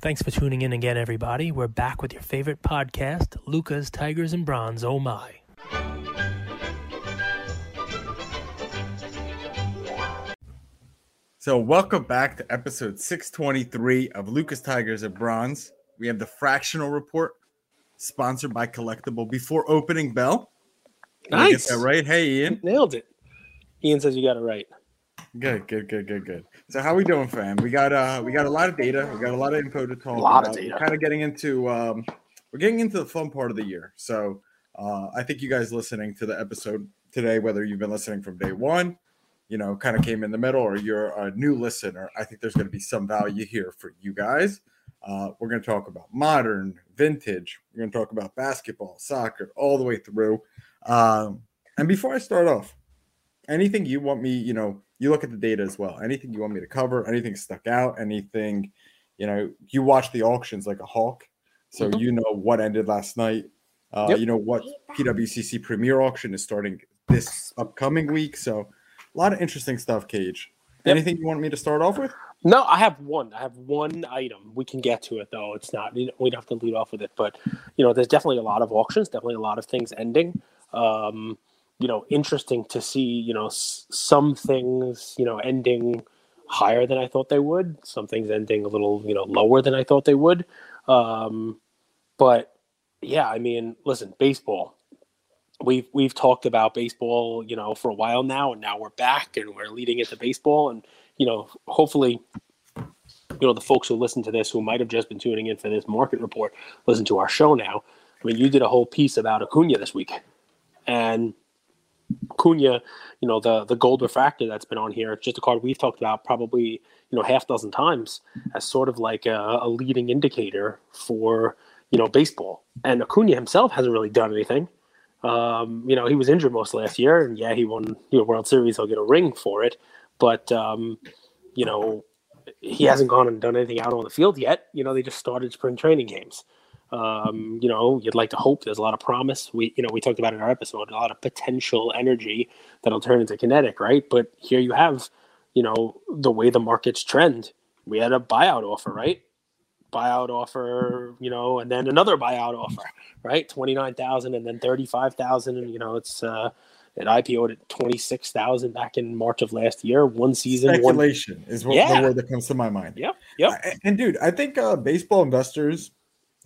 Thanks for tuning in again, everybody. We're back with your favorite podcast, Lucas, Tigers, and Bronze. Oh my. So, welcome back to episode 623 of Lucas Tigers and Bronze. We have the fractional report sponsored by Collectable before opening bell. Did I Nice. Get that right? Hey, Ian. Nailed it. Ian says you got it right. Good, good, good, good, good. So how we doing, fam? We got uh we got a lot of data. We got a lot of info to talk A lot of data. We're kind of getting into um we're getting into the fun part of the year. So uh I think you guys listening to the episode today, whether you've been listening from day one, you know, kind of came in the middle, or you're a new listener, I think there's going to be some value here for you guys. Uh, we're going to talk about modern, vintage. We're going to talk about basketball, soccer, all the way through. Um, and before I start off, anything you want me, you know, you look at the data as well. Anything you want me to cover, anything stuck out, anything, you know, you watch the auctions like a hawk. So Mhm. you know what ended last night. Uh, Yep. You know what PWCC Premier auction is starting this upcoming week. So a lot of interesting stuff, Cage. Yep. Anything you want me to start off with? No, I have one. I have one item. We can get to it though. It's not. We don't have to lead off with it, but you know, there's definitely a lot of auctions. Definitely a lot of things ending. Um, you know, interesting to see. You know, s- some things you know ending higher than I thought they would. Some things ending a little you know lower than I thought they would. Um, but yeah, I mean, listen, baseball. We've we've talked about baseball, you know, for a while now, and now we're back and we're leading into baseball, and you know, hopefully, you know, the folks who listen to this who might have just been tuning in for this market report listen to our show now. I mean, you did a whole piece about Acuna this week, and Acuna, you know, the the gold refractor that's been on here, it's just a card we've talked about probably you know half dozen times as sort of like a, a leading indicator for you know baseball. And Acuna himself hasn't really done anything. Um, you know, he was injured most last year, and yeah, he won you know World Series. He'll get a ring for it, but um, you know, he hasn't gone and done anything out on the field yet. You know, they just started spring training games. Um, you know, you'd like to hope there's a lot of promise. We, you know, we talked about in our episode a lot of potential energy that'll turn into kinetic, right? But here you have, you know, the way the markets trend. We had a buyout offer, right? Buyout offer, you know, and then another buyout offer, right? Twenty nine thousand and then thirty five thousand, and you know, it's uh, it IPO'd at twenty six thousand back in March of last year. One season, one is what Yeah. the word that comes to my mind. Yep. Yep. And dude, I think uh, baseball investors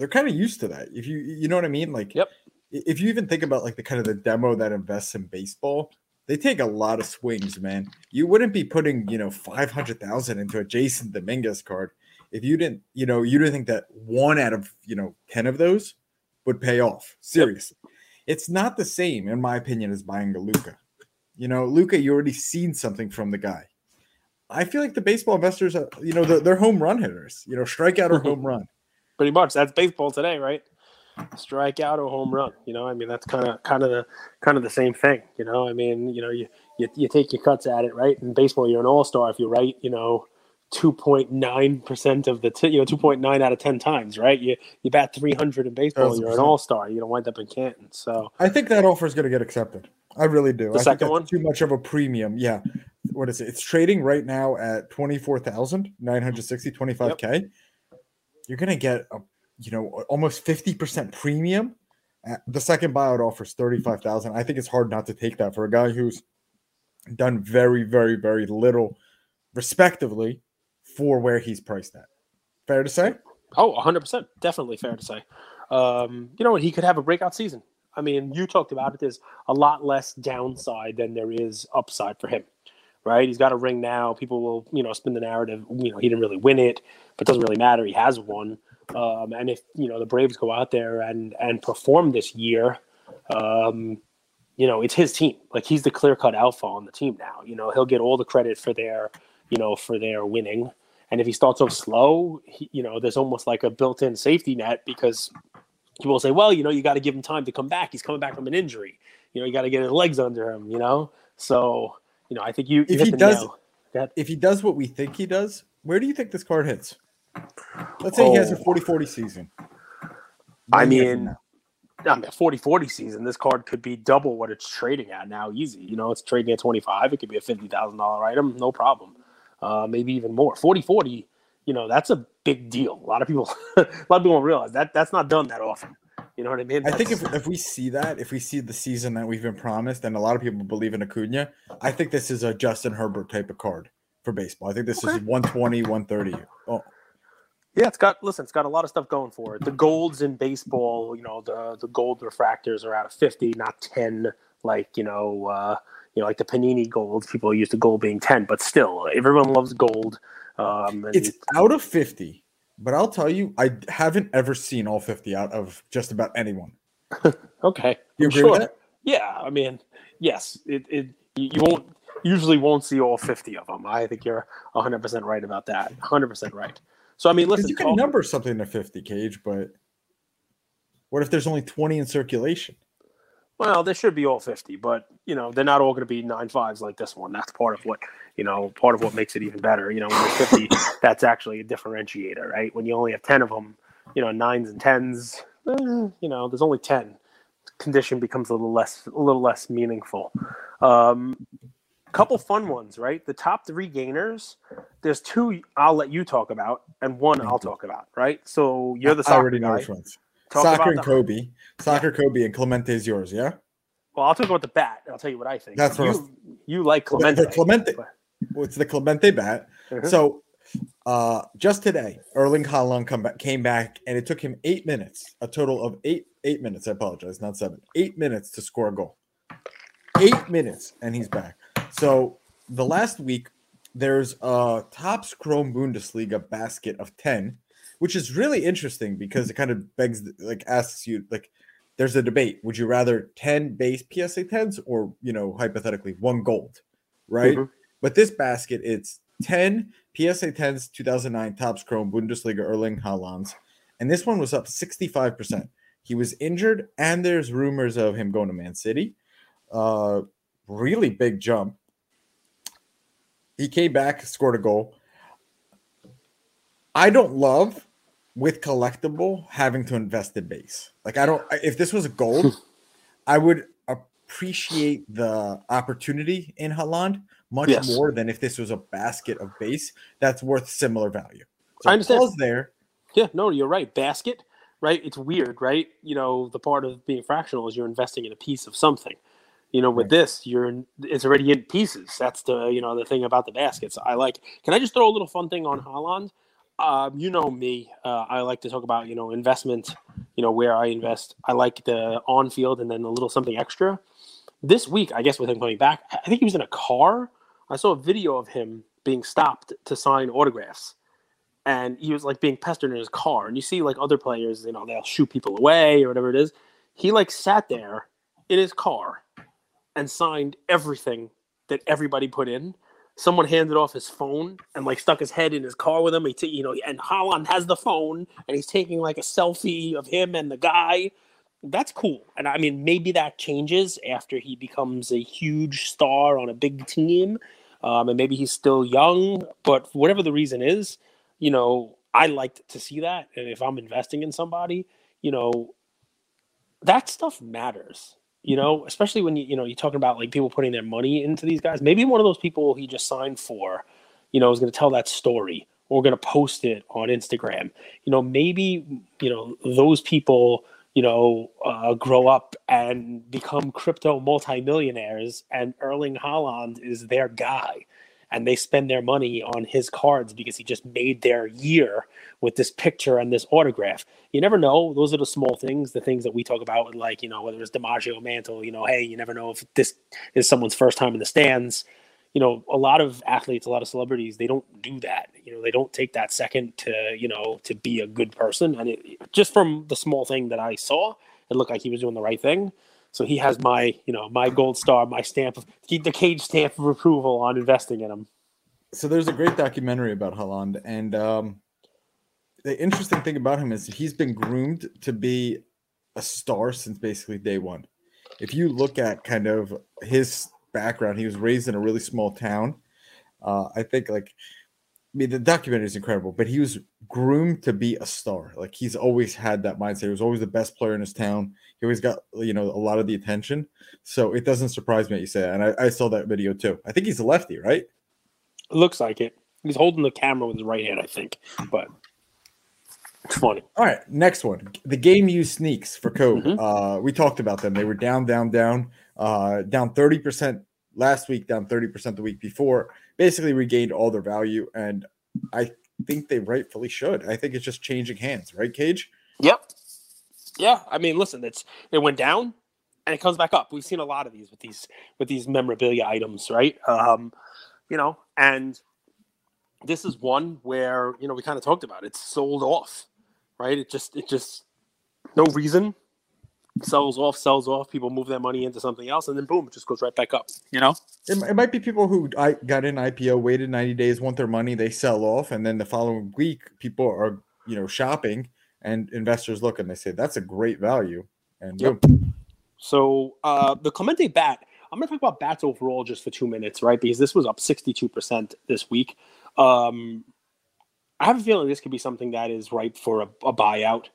they're kind of used to that. If you you know what I mean, like Yep. If you even think about like the kind of the demo that invests in baseball, they take a lot of swings, man. You wouldn't be putting you know five hundred thousand into a Jasson Dominguez card if you didn't you know you didn't think that one out of you know ten of those would pay off. Seriously, it's not the same in my opinion as buying a Luka. You know, Luka, you already seen something from the guy. I feel like the baseball investors, are, you know, they're, they're home run hitters. You know, strikeout or mm-hmm. home run. Pretty much that's baseball today right strike out or home run you know i mean that's kind of kind of the kind of the same thing you know i mean you know you, you you take your cuts at it right in baseball you're an all-star if you're right you know 2.9% of the t- you know 2.9 out of 10 times right you you bat 300 in baseball you're an all-star you don't wind up in canton so I think that offer is going to get accepted. I really do. The I second think one? too much of a premium. Yeah. What is it? It's trading right now at 24,960, 25K. You're going to get a, you know, almost 50% premium. Uh, The second buyout offers 35,000. I think it's hard not to take that for a guy who's done very, very, very little, respectively, for where he's priced at. Fair to say? Oh, 100%. Definitely fair to say. Um, you know, and he could have a breakout season. I mean, you talked about it. There's a lot less downside than there is upside for him, right? He's got a ring now. People will, you know, spin the narrative. You know, he didn't really win it, but it doesn't really matter. He has one. Um, and if, you know, the Braves go out there and, and perform this year, um, you know, it's his team. Like he's the clear cut alpha on the team now. You know, he'll get all the credit for their, you know, for their winning. And if he starts off slow, he, you know, there's almost like a built-in safety net because people say, well, you know, you got to give him time to come back. He's coming back from an injury. You know, you got to get his legs under him. You know, so you know, I think you. you If he does-. If he does what we think he does, where do you think this card hits? Let's say he has a Oh. 40 40 season. I One year from mean. I mean, 40 40 season, this card could be double what it's trading at now, easy. You know, it's trading at 25. It could be a $50,000 item, no problem. Uh, maybe even more. 40 40, you know, that's a big deal. A lot of people, a lot of people don't realize that that's not done that often. You know what I mean? I think if, if we see that, if we see the season that we've been promised, and a lot of people believe in Acuna, I think this is a Justin Herbert type of card for baseball. I think this is Okay. 120, 130. Oh, Yeah, it's got listen, it's got a lot of stuff going for it. The golds in baseball, you know, the the gold refractors are out of fifty, not ten, like you know, uh, you know, like the Panini golds. People use the gold being ten, but still, everyone loves gold. Um, it's out of 50, but I'll tell you, I haven't ever seen all 50 out of just about anyone. okay. You agree sure. with that? Yeah, I mean, yes, it, it you won't usually won't see all fifty of them. I think you're hundred percent right about that. Hundred percent right. So I mean, listen, you can talk- number something to 50, Cage, but what if there's only 20 in circulation? Well, there should be all 50, but you know, they're not all going to be nine fives like this one. That's part of what, you know, part of what makes it even better. You know, when you're 50, that's actually a differentiator, right? When you only have 10 of them, you know, nines and tens, eh, you know, there's only 10. Condition becomes a little less, a little less meaningful. Um, couple fun ones, right? The top three gainers, there's two I'll let you talk about, and one I'll talk about, right? So you're the I soccer already know guy. which ones. Talk Soccer about and the- Kobe. Soccer, Kobe, and Clemente is yours, yeah? Well, I'll talk about the bat. I'll tell you what I think. That's what you, you like Clemente. the Clemente. but- What's the Clemente bat? Mhm. So, uh, just today, Erling Haaland come back, came back, and it took him eight minutes, a total of eight eight minutes. I apologize, not seven, eight minutes to score a goal. Eight minutes, and he's back. So, the last week, there's a Topps Chrome Bundesliga basket of ten, which is really interesting because it kind of begs, like, asks you, like, there's a debate: Would you rather ten base PSA tens or, you know, hypothetically, one gold, right? Mhm. But this basket, it's 10 PSA 10s 2009 Topps Chrome Bundesliga Erling Haalands. And this one was up 65%. He was injured, and there's rumors of him going to Man City. Uh, really big jump. He came back, scored a goal. I don't love with Collectable having to invest in base. Like I don't if this was a gold, I would appreciate the opportunity in Haaland much Yes. more than if this was a basket of base that's worth similar value. So I understand. pause there. Yeah, no, you're right. Basket, right? It's weird, right? You know, the part of being fractional is you're investing in a piece of something. You know, with this, you're in, it's already in pieces. That's the you know the thing about the baskets. I like. Can I just throw a little fun thing on Haaland? Um, you know me. Uh, I like to talk about you know investment. You know where I invest. I like the on field and then a little something extra. This week, I guess with him coming back, I think he was in a car. I saw a video of him being stopped to sign autographs and he was like being pestered in his car. And you see like other players, you know, they'll shoot people away or whatever it is. He like sat there in his car and signed everything that everybody put in. Someone handed off his phone and like stuck his head in his car with him. He, t- you know, and Haaland has the phone and he's taking like a selfie of him and the guy. That's cool. And I mean, maybe that changes after he becomes a huge star on a big team. Um, and maybe he's still young, but whatever the reason is, you know, I like to see that. And if I'm investing in somebody, you know, that stuff matters. You know, especially when you you know you're talking about like people putting their money into these guys. Maybe one of those people he just signed for, you know, is going to tell that story or going to post it on Instagram. You know, maybe you know those people you know uh, grow up and become crypto multimillionaires, and Erling Haaland is their guy and they spend their money on his cards because he just made their year with this picture and this autograph. You never know. Those are the small things, the things that we talk about, like, you know, whether it's DiMaggio Mantle, you know, hey, you never know if this is someone's first time in the stands. You know, a lot of athletes, a lot of celebrities, they don't do that. You know, they don't take that second to, you know, to be a good person. And it, just from the small thing that I saw, it looked like he was doing the right thing. So he has my, you know, my gold star, my stamp of the cage stamp of approval on investing in him. So there's a great documentary about Haaland, and um, the interesting thing about him is he's been groomed to be a star since basically day one. If you look at kind of his background, he was raised in a really small town. Uh, I think like I mean the documentary is incredible, but he was groomed to be a star. Like he's always had that mindset. He was always the best player in his town. He always got you know a lot of the attention. So it doesn't surprise me that you say that. And I, I saw that video too. I think he's a lefty, right? It looks like it. He's holding the camera with his right hand, I think. But it's funny. All right, next one. The game used sneaks for Kobe. Mhm. Uh, we talked about them. They were down, down, down, uh, down 30% last week, down 30% the week before. Basically regained all their value. And I think they rightfully should. I think it's just changing hands, right, Cage? Yep. Yeah, I mean, listen, it's it went down and it comes back up. We've seen a lot of these with these with these memorabilia items, right? Um, you know, and this is one where you know we kind of talked about it. it's sold off, right? It just it just no reason sells off, sells off. People move their money into something else, and then boom, it just goes right back up. You know? It, it might be people who I got in IPO, waited 90 days, want their money, they sell off, and then the following week, people are you know shopping, and investors look and they say that's a great value, and Yep. boom. So uh, the Clemente bat, I'm going to talk about bats overall just for two minutes, right? Because this was up 62% this week. Um, I have a feeling this could be something that is ripe for a, a buyout.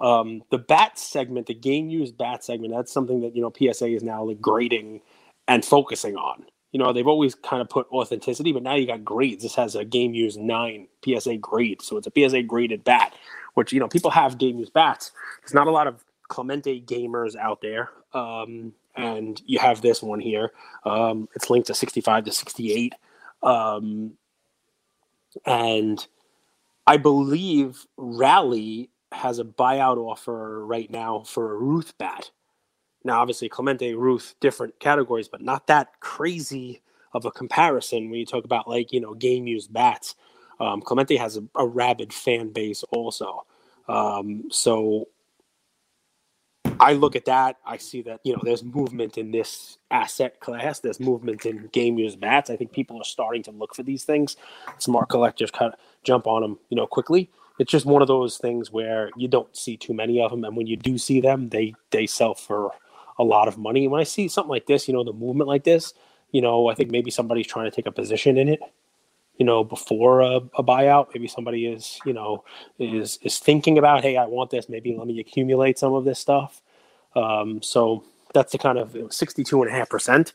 Um, the bat segment, the game used bat segment, that's something that you know PSA is now like grading and focusing on. You know, they've always kind of put authenticity, but now you got grades. This has a game used nine PSA grade, so it's a PSA graded bat, which you know people have game used bats. There's not a lot of Clemente gamers out there. Um, and you have this one here. Um, it's linked to 65 to 68. Um, and I believe Rally has a buyout offer right now for a Ruth bat. Now, obviously, Clemente, Ruth, different categories, but not that crazy of a comparison when you talk about like, you know, game used bats. Um, Clemente has a, a rabid fan base also. Um, so I look at that. I see that you know there's movement in this asset class. There's movement in game used bats. I think people are starting to look for these things. Smart collectors kind of jump on them, you know, quickly. It's just one of those things where you don't see too many of them, and when you do see them, they they sell for a lot of money. When I see something like this, you know, the movement like this, you know, I think maybe somebody's trying to take a position in it. You know, before a, a buyout, maybe somebody is, you know, is is thinking about, hey, I want this. Maybe let me accumulate some of this stuff. Um, so that's the kind of sixty-two and a half percent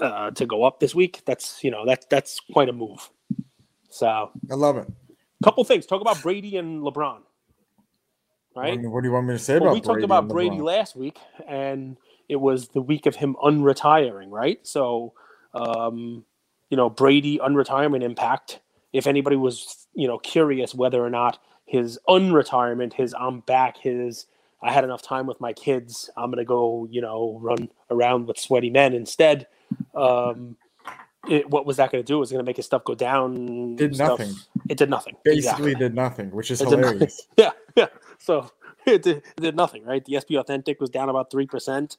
uh, to go up this week. That's you know that that's quite a move. So, I love it. Couple things. Talk about Brady and LeBron. Right. What do you want me to say Well, about we talked Brady about and Brady last week, and it was the week of him unretiring, right? So, um, you know, Brady unretirement impact. If anybody was, you know, curious whether or not his unretirement, his I'm back, his I had enough time with my kids, I'm gonna go, you know, run around with sweaty men instead. Um, it, what was that going to do? It was going to make his stuff go down. Did stuff- nothing. It did nothing. Basically, Exactly. did nothing, which is It hilarious. Yeah, yeah. So it did, it did nothing, right? The SP Authentic was down about three percent.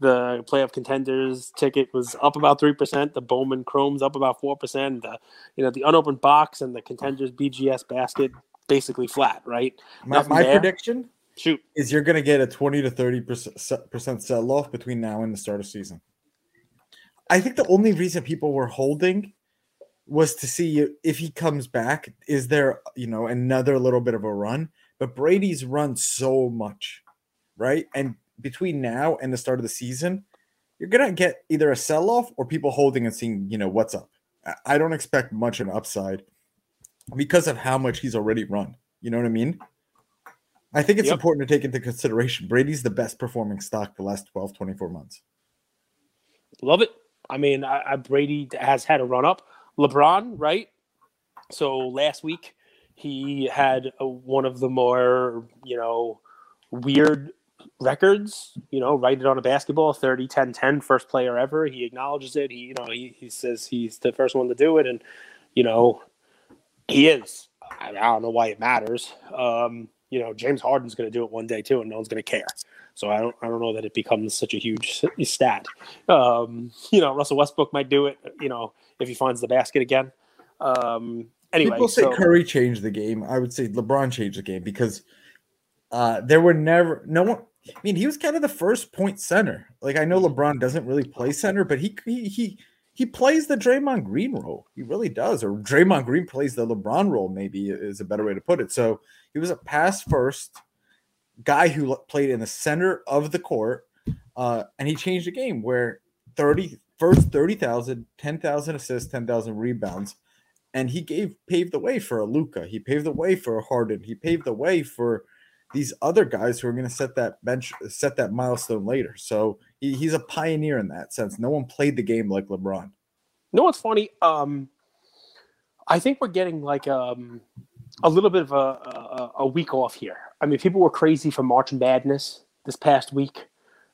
The playoff contenders ticket was up about three percent. The Bowman Chrome's up about four percent. The you know the unopened box and the contenders BGS basket basically flat, right? My, my prediction Shoot, is you're going to get a 20 to 30 percent percent sell off between now and the start of season. I think the only reason people were holding was to see if he comes back. Is there, you know, another little bit of a run? But Brady's run so much, right? And between now and the start of the season, you're gonna get either a sell off or people holding and seeing, you know, what's up. I- don't expect much of an upside because of how much he's already run. You know what I mean? I think it's Yep. important to take into consideration Brady's the best performing stock the last 12, 24 months. love it. I mean, I, I, Brady has had a run up. LeBron, right? So last week he had a, one of the more you know weird records. You know, write it on a basketball 30 10 10 first player ever. He acknowledges it. He you know he, he says he's the first one to do it, and you know he is. I, I don't know why it matters. Um, you know, James Harden's going to do it one day too, and no one's going to care. So I don't, I don't know that it becomes such a huge stat. Um, you know, Russell Westbrook might do it. You know, if he finds the basket again. Um, anyway, People say so- Curry changed the game. I would say LeBron changed the game because uh, there were never no one. I mean, he was kind of the first point center. Like I know LeBron doesn't really play center, but he he he, he plays the Draymond Green role. He really does. Or Draymond Green plays the LeBron role. Maybe is a better way to put it. So he was a pass first guy who played in the center of the court, uh, and he changed the game where 30 first 30,000, 10,000 assists, 10,000 rebounds and he gave paved the way for a Luka. He paved the way for a Harden. He paved the way for these other guys who are going to set that bench, set that milestone later. So he, he's a pioneer in that sense. No one played the game like LeBron. No, what's funny? Um, I think we're getting like um, a little bit of a, a, a week off here. I mean, people were crazy for March Madness this past week,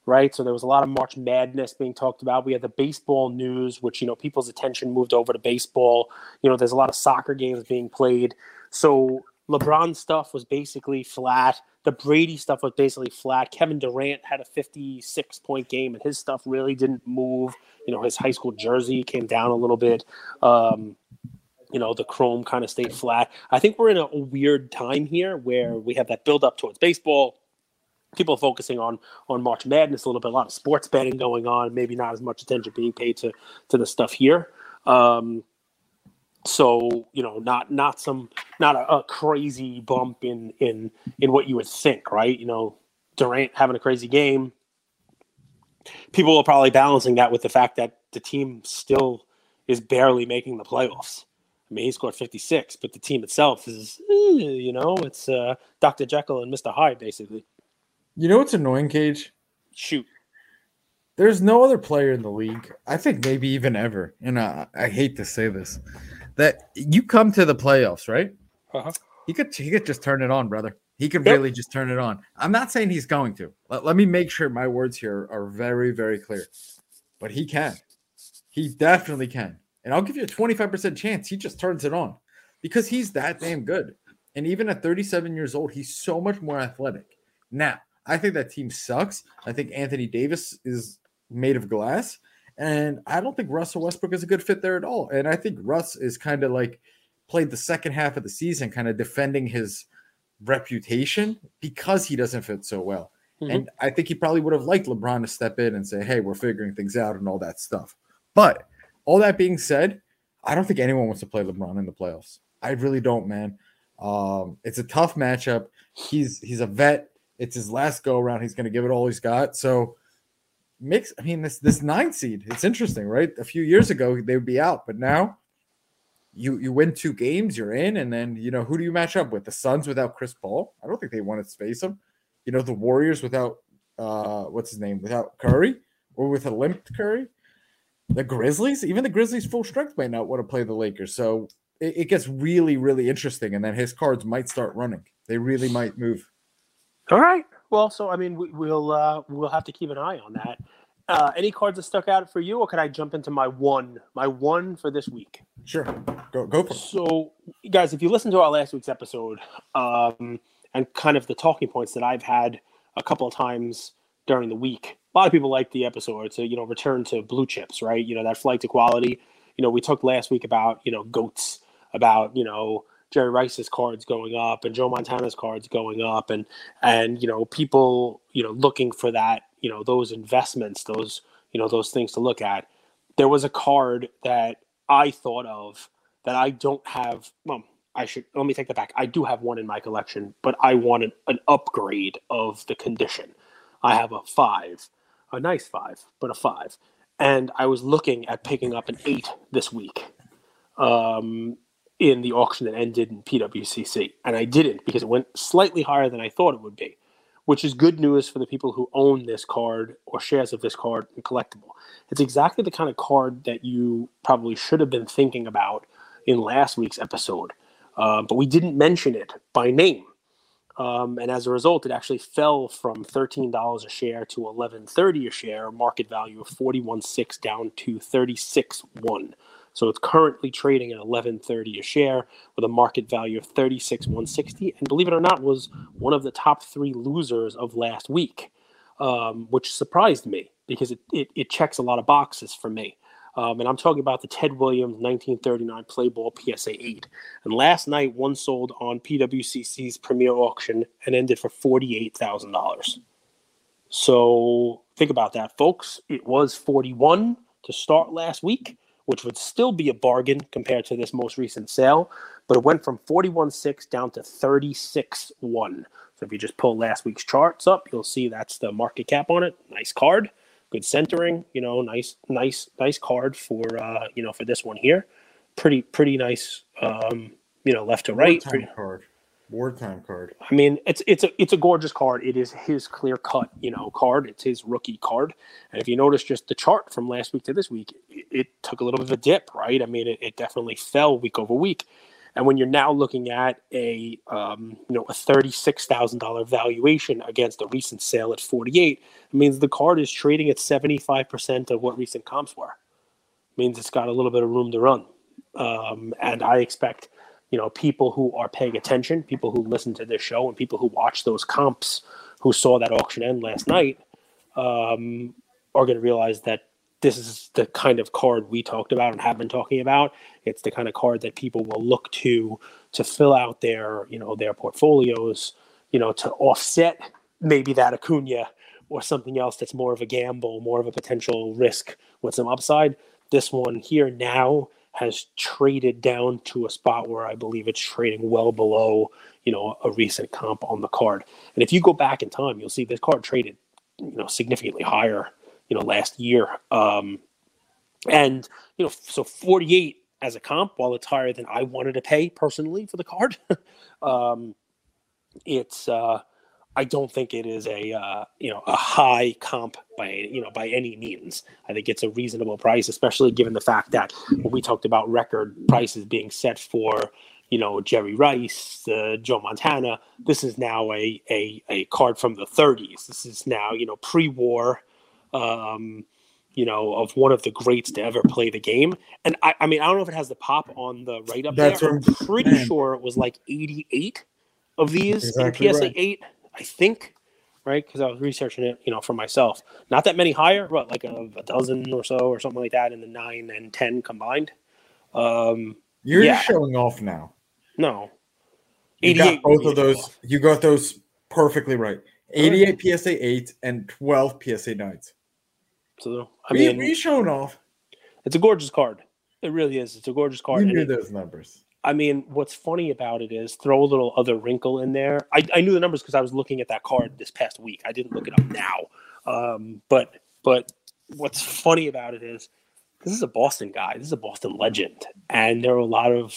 right? So there was a lot of March Madness being talked about. We had the baseball news, which you know people's attention moved over to baseball. You know, there's a lot of soccer games being played. So LeBron stuff was basically flat. The Brady stuff was basically flat. Kevin Durant had a 56 point game, and his stuff really didn't move. You know, his high school jersey came down a little bit. Um, you know, the chrome kind of stayed flat. I think we're in a, weird time here where we have that build up towards baseball. People focusing on on March Madness a little bit, a lot of sports betting going on, maybe not as much attention being paid to to the stuff here. Um, so you know, not not some not a, a crazy bump in in in what you would think, right? You know, Durant having a crazy game. People are probably balancing that with the fact that the team still is barely making the playoffs. I mean, he scored 56, but the team itself is, eh, you know, it's uh, Dr. Jekyll and Mr. Hyde, basically. You know what's annoying, Cage? Shoot. There's no other player in the league, I think maybe even ever, and I, I hate to say this, that you come to the playoffs, right? Uh-huh. He could he could just turn it on, brother. He could yep. really just turn it on. I'm not saying he's going to. Let, let me make sure my words here are very, very clear. But he can. He definitely can. And I'll give you a 25% chance he just turns it on because he's that damn good. And even at 37 years old, he's so much more athletic. Now, I think that team sucks. I think Anthony Davis is made of glass. And I don't think Russell Westbrook is a good fit there at all. And I think Russ is kind of like played the second half of the season, kind of defending his reputation because he doesn't fit so well. Mm-hmm. And I think he probably would have liked LeBron to step in and say, hey, we're figuring things out and all that stuff. But all that being said, I don't think anyone wants to play LeBron in the playoffs. I really don't, man. Um, it's a tough matchup. He's he's a vet. It's his last go around. He's going to give it all he's got. So mix. I mean, this this nine seed. It's interesting, right? A few years ago they would be out, but now you you win two games, you're in, and then you know who do you match up with? The Suns without Chris Paul. I don't think they want to face him. You know the Warriors without uh what's his name without Curry or with a limped Curry the Grizzlies, even the Grizzlies full strength might not want to play the Lakers. So it, it, gets really, really interesting. And then his cards might start running. They really might move. All right. Well, so I mean, we, will uh, we'll have to keep an eye on that. Uh, any cards that stuck out for you, or can I jump into my one, my one for this week? Sure, go go for it. So, guys, if you listen to our last week's episode, um, and kind of the talking points that I've had a couple of times during the week, a lot of people like the episode to you know return to blue chips, right? You know that flight to quality. You know we talked last week about you know goats, about you know Jerry Rice's cards going up and Joe Montana's cards going up, and and you know people you know looking for that you know those investments, those you know those things to look at. There was a card that I thought of that I don't have. Well, I should let me take that back. I do have one in my collection, but I wanted an upgrade of the condition. I have a five a nice five, but a five. And I was looking at picking up an eight this week um, in the auction that ended in PWCC. And I didn't because it went slightly higher than I thought it would be, which is good news for the people who own this card or shares of this card and Collectable. It's exactly the kind of card that you probably should have been thinking about in last week's episode. Uh, but we didn't mention it by name um, and as a result, it actually fell from $13 a share to $11.30 a share, market value of 41.6 down to 36.1. So it's currently trading at 11.30 a share with a market value of 36.160. And believe it or not, was one of the top three losers of last week, um, which surprised me because it, it, it checks a lot of boxes for me. Um, and I'm talking about the Ted Williams 1939 Playball PSA 8. And last night, one sold on PWCC's premier auction and ended for $48,000. So think about that, folks. It was 41 to start last week, which would still be a bargain compared to this most recent sale, but it went from 41.6 down to 36.1. So if you just pull last week's charts up, you'll see that's the market cap on it. Nice card good centering. You know, nice, nice, nice card for uh, you know for this one here. pretty pretty nice. Um, you know, left to right. Wartime card. Wartime card. I mean, it's it's a it's a gorgeous card. It is his clear cut, you know, card. It's his rookie card. And if you notice just the chart from last week to this week, it, it took a little bit of a dip, right? I mean, it, it definitely fell week over week. And when you're now looking at a um, you know a thirty six thousand dollar valuation against a recent sale at forty eight, it means the card is trading at seventy five percent of what recent comps were. It means it's got a little bit of room to run, um, and I expect you know people who are paying attention, people who listen to this show, and people who watch those comps, who saw that auction end last night, um, are going to realize that this is the kind of card we talked about and have been talking about. It's the kind of card that people will look to to fill out their, you know, their portfolios, you know, to offset maybe that Acuna or something else that's more of a gamble, more of a potential risk with some upside. This one here now has traded down to a spot where I believe it's trading well below, you know, a recent comp on the card. And if you go back in time, you'll see this card traded, you know, significantly higher you know last year. Um, and you know, so 48 as a comp, while it's higher than I wanted to pay personally for the card, um, it's uh, I don't think it is a uh, you know a high comp by you know by any means. I think it's a reasonable price, especially given the fact that we talked about record prices being set for you know Jerry Rice, uh, Joe Montana, this is now a, a a card from the 30s. This is now you know pre-war um, you know, of one of the greats to ever play the game. And I, I mean, I don't know if it has the pop on the right up That's there. I'm pretty man. sure it was like 88 of these exactly in PSA right. 8, I think, right? Because I was researching it, you know, for myself. Not that many higher, but like a, a, dozen or so or something like that in the 9 and 10 combined. Um, You're yeah. showing off now. No. You got both of those. You got those perfectly right. 88 PSA 8 and 12 PSA 9s. So I mean, we showing off. It's a gorgeous card. It really is. It's a gorgeous card. You knew those numbers. I mean, what's funny about it is throw a little other wrinkle in there. I, I knew the numbers because I was looking at that card this past week. I didn't look it up now. Um, but but what's funny about it is this is a Boston guy. This is a Boston legend, and there are a lot of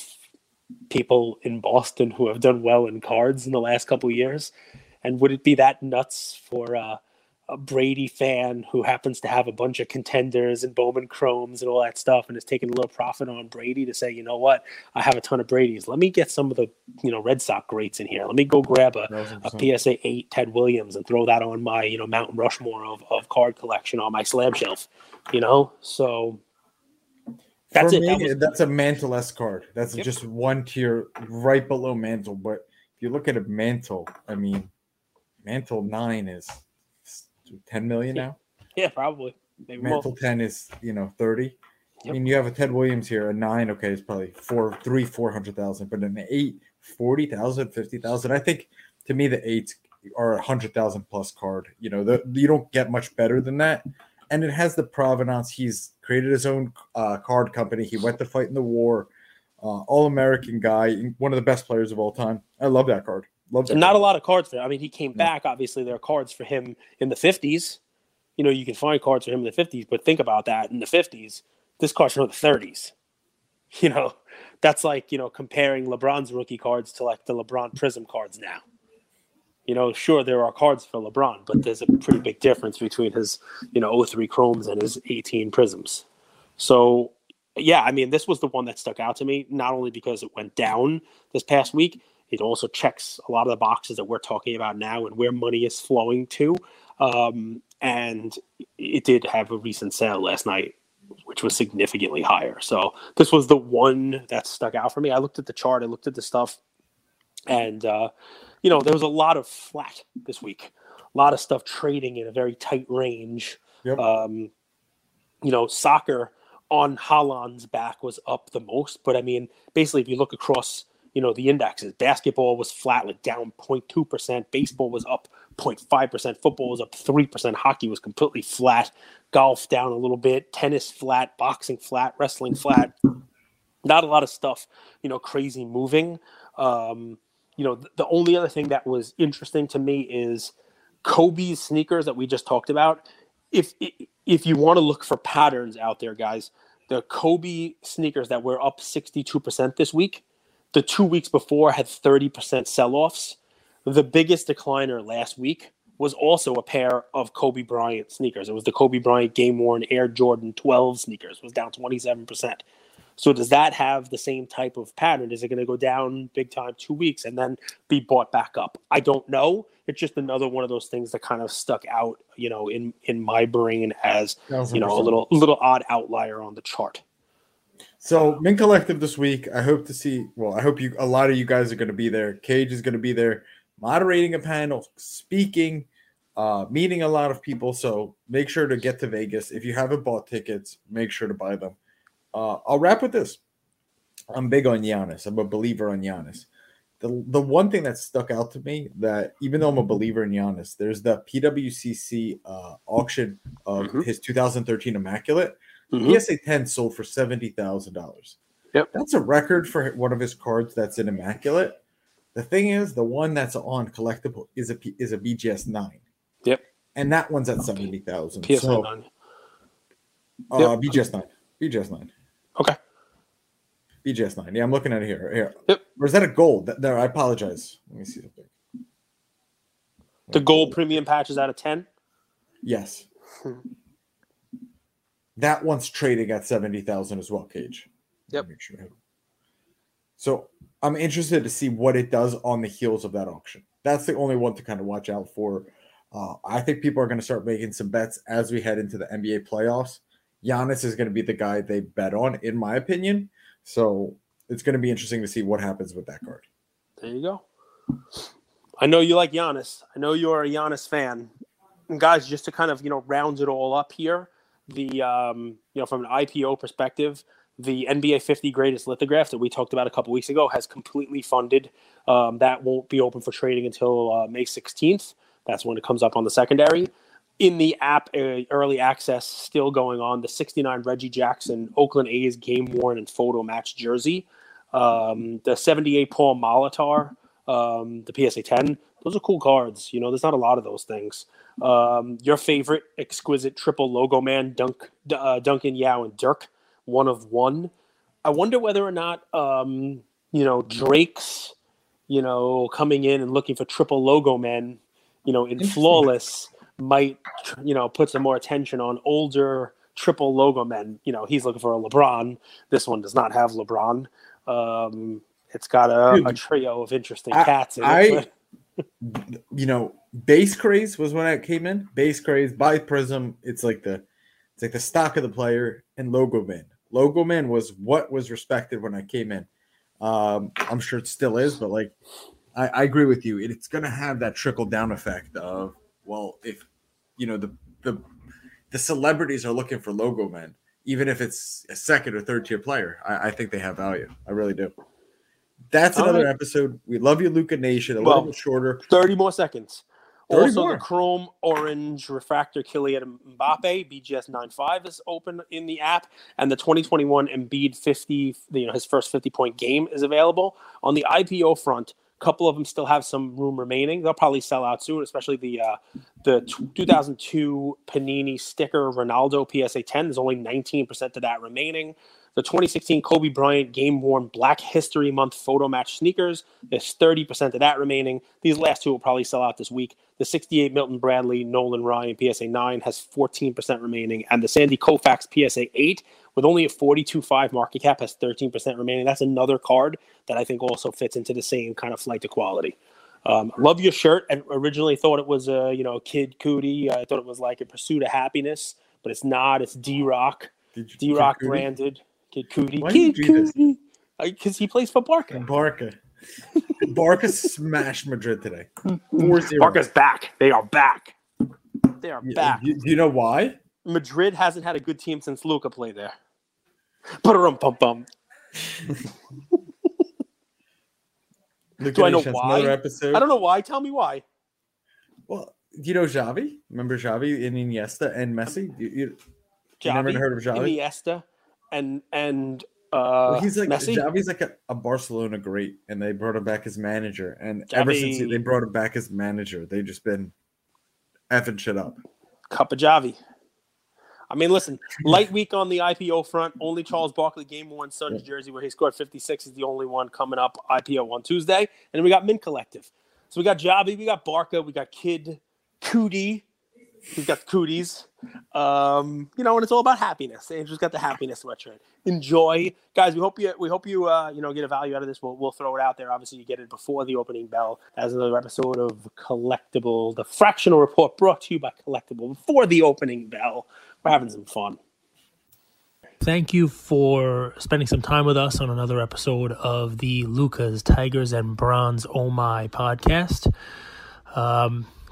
people in Boston who have done well in cards in the last couple years. And would it be that nuts for uh, a Brady fan who happens to have a bunch of contenders and Bowman Chromes and all that stuff and is taking a little profit on Brady to say, you know what, I have a ton of Brady's. Let me get some of the you know Red Sox greats in here. Let me go grab a, a PSA eight Ted Williams and throw that on my you know Mountain Rushmore of, of card collection on my slab shelf. You know, so that's For it. Me, that was, that's a mantle card. That's yep. just one tier right below mantle. But if you look at a mantle, I mean, mantle nine is 10 million now? Yeah, probably. Maybe Mantle 10 is, you know, 30. Yep. I mean, you have a Ted Williams here, a nine, okay, it's probably four, three, 400,000, but an eight, 40,000, 50,000. I think to me, the eights are a 100,000 plus card. You know, the, you don't get much better than that. And it has the provenance. He's created his own uh, card company. He went to fight in the war. Uh, All American guy, one of the best players of all time. I love that card. Love not a lot of cards for him. I mean, he came yeah. back. Obviously, there are cards for him in the fifties. You know, you can find cards for him in the fifties, but think about that in the fifties. This card's from the thirties. You know, that's like you know comparing LeBron's rookie cards to like the LeBron Prism cards now. You know, sure there are cards for LeBron, but there's a pretty big difference between his you know 03 chromes and his 18 prisms. So yeah, I mean, this was the one that stuck out to me, not only because it went down this past week, it also checks a lot of the boxes that we're talking about now and where money is flowing to. Um, and it did have a recent sale last night, which was significantly higher. So this was the one that stuck out for me. I looked at the chart, I looked at the stuff, and uh, you know there was a lot of flat this week. A lot of stuff trading in a very tight range. Yep. Um, you know, soccer on Haaland's back was up the most, but I mean, basically, if you look across you know the indexes. Basketball was flat, like down 0.2 percent. Baseball was up 0.5 percent. Football was up three percent. Hockey was completely flat. Golf down a little bit. Tennis flat. Boxing flat. Wrestling flat. Not a lot of stuff, you know, crazy moving. Um, you know, the only other thing that was interesting to me is Kobe's sneakers that we just talked about. If if you want to look for patterns out there, guys, the Kobe sneakers that were up 62% this week, the two weeks before had 30% sell offs. The biggest decliner last week was also a pair of Kobe Bryant sneakers. It was the Kobe Bryant game worn Air Jordan 12 sneakers, it was down 27%. So does that have the same type of pattern? Is it going to go down big time two weeks and then be bought back up? I don't know. It's just another one of those things that kind of stuck out, you know, in in my brain as you know a little little odd outlier on the chart. So Mint Collective this week. I hope to see. Well, I hope you a lot of you guys are going to be there. Cage is going to be there, moderating a panel, speaking, uh, meeting a lot of people. So make sure to get to Vegas. If you haven't bought tickets, make sure to buy them. Uh, I'll wrap with this. I'm big on Giannis. I'm a believer on Giannis. The, the one thing that stuck out to me that even though I'm a believer in Giannis, there's the PWCC uh, auction of mm-hmm. his 2013 Immaculate. Mm-hmm. PSA 10 sold for seventy thousand dollars. Yep, that's a record for one of his cards that's an Immaculate. The thing is, the one that's on Collectable is a is a BGS nine. Yep, and that one's at seventy thousand. PS so. Uh, yep. BGS nine. BGS nine. Okay. BGS nine. Yeah, I'm looking at it here. Here. Yep. Or is that a gold? There, I apologize. Let me see something. The gold premium patch is out of ten. Yes. That one's trading at seventy thousand as well. Cage. Yep. Sure. So I'm interested to see what it does on the heels of that auction. That's the only one to kind of watch out for. Uh, I think people are going to start making some bets as we head into the NBA playoffs. Giannis is going to be the guy they bet on, in my opinion. So it's going to be interesting to see what happens with that card. There you go. I know you like Giannis. I know you're a Giannis fan. And guys, just to kind of you know round it all up here, the um, you know from an IPO perspective, the NBA 50 greatest lithograph that we talked about a couple weeks ago has completely funded. Um, that won't be open for trading until uh, May 16th. That's when it comes up on the secondary in the app uh, early access still going on the 69 reggie jackson oakland a's game worn and photo match jersey um, the 78 paul molitor um, the psa 10 those are cool cards you know there's not a lot of those things um, your favorite exquisite triple logo man dunk uh, duncan yao and dirk one of one i wonder whether or not um, you know drake's you know coming in and looking for triple logo men you know in flawless might you know put some more attention on older triple logo men. You know, he's looking for a LeBron. This one does not have LeBron. Um, it's got a, a trio of interesting cats. I, it, I you know, base craze was when I came in. Base craze by Prism. It's like the it's like the stock of the player and logo man. Logo man was what was respected when I came in. Um, I'm sure it still is, but like I, I agree with you. It, it's to have that trickle down effect of well, if you know the the the celebrities are looking for logo men, even if it's a second or third tier player, I, I think they have value. I really do. That's another right. episode. We love you, Luka Nation. A well, little bit shorter. 30 more seconds. 30 also, more. the Chrome Orange Refractor Kylian Mbappe BGS 95 is open in the app, and the 2021 Embiid 50, you know, his first 50 point game is available. On the IPO front, a couple of them still have some room remaining. They'll probably sell out soon, especially the uh, the 2002 Panini sticker Ronaldo PSA 10. There's only 19% of that remaining. The 2016 Kobe Bryant game worn Black History Month photo match sneakers. There's 30% of that remaining. These last two will probably sell out this week. The 68 Milton Bradley Nolan Ryan PSA 9 has 14% remaining, and the Sandy Koufax PSA 8 with only a 42.5 market cap has 13% remaining. That's another card that I think also fits into the same kind of flight to quality. Um, love your shirt. I originally thought it was a you know Kid Cudi. I thought it was like a pursuit of happiness, but it's not. It's D Rock, D Rock branded Kid Cudi. Why Kid Cudi, because he plays for Barca. Barca. Barca smashed Madrid today. 4-0. Barca's back. They are back. They are back. Do you know why? Madrid hasn't had a good team since Luka played there. Pum pum pum. Do I know why? Episode. I don't know why. Tell me why. Well, do you know Xavi? Remember Xavi and Iniesta and Messi? You, you, Xavi, you never heard of Xavi? Iniesta and and uh, well, he's like Messi? Xavi's like a, a, Barcelona great, and they brought him back as manager. And Xavi, ever since he, they brought him back as manager, they've just been effing shit up. Cup of Xavi. I mean, listen, light week on the IPO front. Only Charles Barkley game one Suns jersey where he scored 56 is the only one coming up IPO on Tuesday. And we got Mint Collective. So we got Javi, we got Barca, we got Kid Cudi. He's got the cooties. Um, you know, and it's all about happiness. Andrew's got the happiness sweatshirt. Enjoy, guys. We hope you we hope you uh, you know get a value out of this. We'll we'll throw it out there. Obviously, you get it before the opening bell. As another episode of Collectable, the fractional report brought to you by Collectable before the opening bell. We're having some fun. Thank you for spending some time with us on another episode of the Lukas Tigers and Brons Oh My podcast. Um,